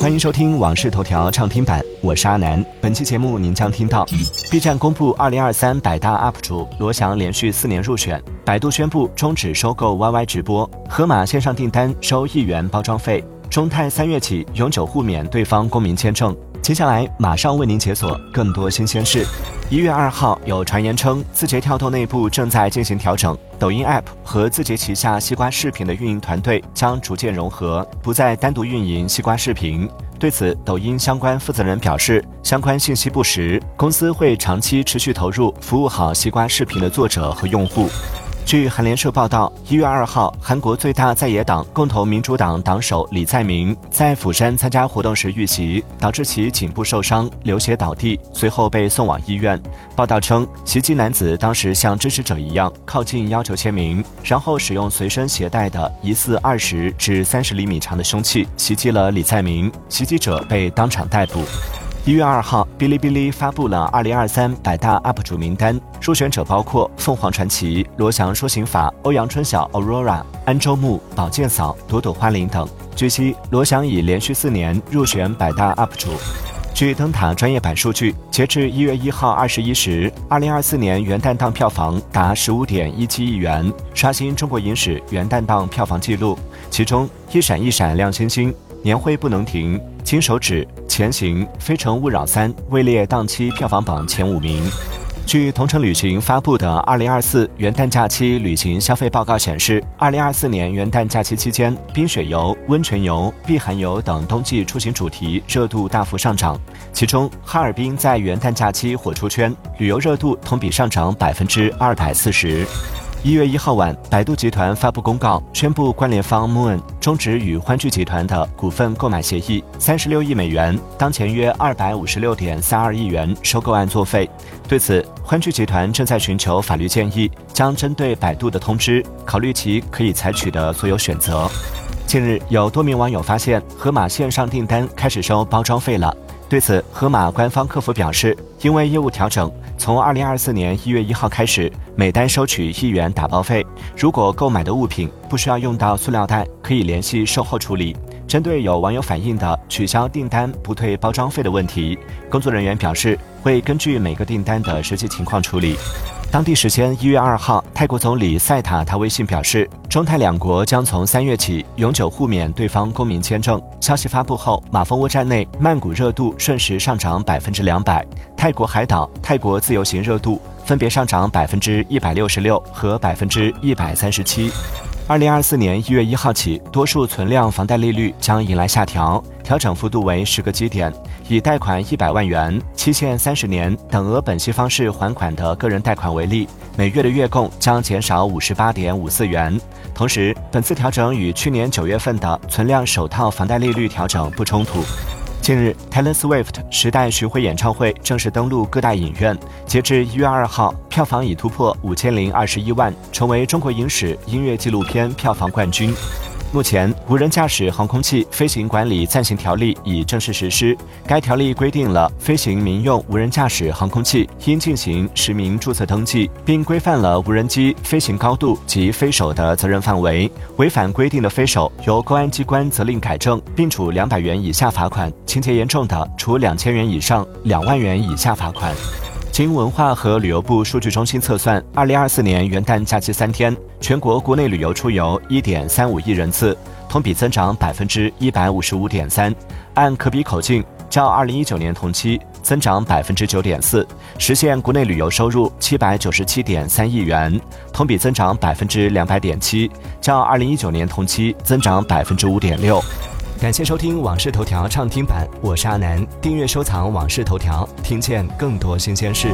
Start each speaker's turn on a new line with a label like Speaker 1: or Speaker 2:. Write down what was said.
Speaker 1: 欢迎收听《往事头条》畅听版，我是阿南。本期节目您将听到：B 站公布2023百大 UP 主，罗翔连续四年入选；百度宣布终止收购 YY 直播；盒马线上订单收一元包装费；中泰三月起永久互免对方公民签证。接下来马上为您解锁更多新鲜事。一月二号，有传言称字节跳动内部正在进行调整，抖音 App 和字节旗下西瓜视频的运营团队将逐渐融合，不再单独运营西瓜视频。对此，抖音相关负责人表示，相关信息不实，公司会长期持续投入，服务好西瓜视频的作者和用户。据韩联社报道，一月二号，韩国最大在野党共同民主党党首李在明在釜山参加活动时遇袭，导致其颈部受伤，流血倒地，随后被送往医院。报道称，袭击男子当时像支持者一样靠近要求签名，然后使用随身携带的疑似二十至三十厘米长的凶器袭击了李在明，袭击者被当场逮捕。一月二号，哔哩哔哩发布了二零二三百大 UP 主名单，入选者包括凤凰传奇、罗翔说刑法、欧阳春晓、Aurora、安周木、宝剑嫂、朵朵花玲等。据悉，罗翔已连续四年入选百大 UP 主。据灯塔专业版数据，截至一月一号二十一时，二零二四年元旦档票房达十五点一七亿元，刷新中国影史元旦档票房纪录。其中，《一闪一闪亮星星》。年会不能停，金手指、前行、非诚勿扰三位列档期票房榜前五名。据同程旅行发布的二零二四元旦假期旅行消费报告显示，二零二四年元旦假期期间，冰雪游、温泉游、避寒游等冬季出行主题热度大幅上涨。其中，哈尔滨在元旦假期火出圈，旅游热度同比上涨百分之二百四十。一月一号晚，百度集团发布公告，宣布关联方 Moon 终止与欢聚集团的股份购买协议，三十六亿美元，当前约二百五十六点三二亿元收购案作废。对此，欢聚集团正在寻求法律建议，将针对百度的通知，考虑其可以采取的所有选择。近日，有多名网友发现，盒马线上订单开始收包装费了。对此，盒马官方客服表示，因为业务调整，从二零二四年一月一号开始，每单收取一元打包费。如果购买的物品不需要用到塑料袋，可以联系售后处理。针对有网友反映的取消订单不退包装费的问题，工作人员表示会根据每个订单的实际情况处理。当地时间一月二号，泰国总理赛塔他微信表示，中泰两国将从三月起永久互免对方公民签证。消息发布后，马蜂窝站内曼谷热度瞬时上涨百分之两百，泰国海岛、泰国自由行热度分别上涨百分之一百六十六和百分之一百三十七。二零二四年一月一号起，多数存量房贷利率将迎来下调，调整幅度为十个基点。以贷款一百万元、期限三十年、等额本息方式还款的个人贷款为例，每月的月供将减少五十八点五四元。同时，本次调整与去年九月份的存量首套房贷利率调整不冲突。近日，Taylor Swift 时代巡回演唱会正式登陆各大影院。截至一月二号，票房已突破五千零二十一万，成为中国影史音乐纪录片票房冠军。目前，无人驾驶航空器飞行管理暂行条例已正式实施。该条例规定了飞行民用无人驾驶航空器应进行实名注册登记，并规范了无人机飞行高度及飞手的责任范围。违反规定的飞手，由公安机关责令改正，并处两百元以下罚款；情节严重的，处两千元以上两万元以下罚款。经文化和旅游部数据中心测算，二零二四年元旦假期三天，全国国内旅游出游一点三五亿人次，同比增长百分之一百五十五点三，按可比口径，较二零一九年同期增长百分之九点四，实现国内旅游收入七百九十七点三亿元，同比增长百分之两百点七，较二零一九年同期增长百分之五点六。感谢收听《往事头条》畅听版，我是阿南。订阅收藏《往事头条》，听见更多新鲜事。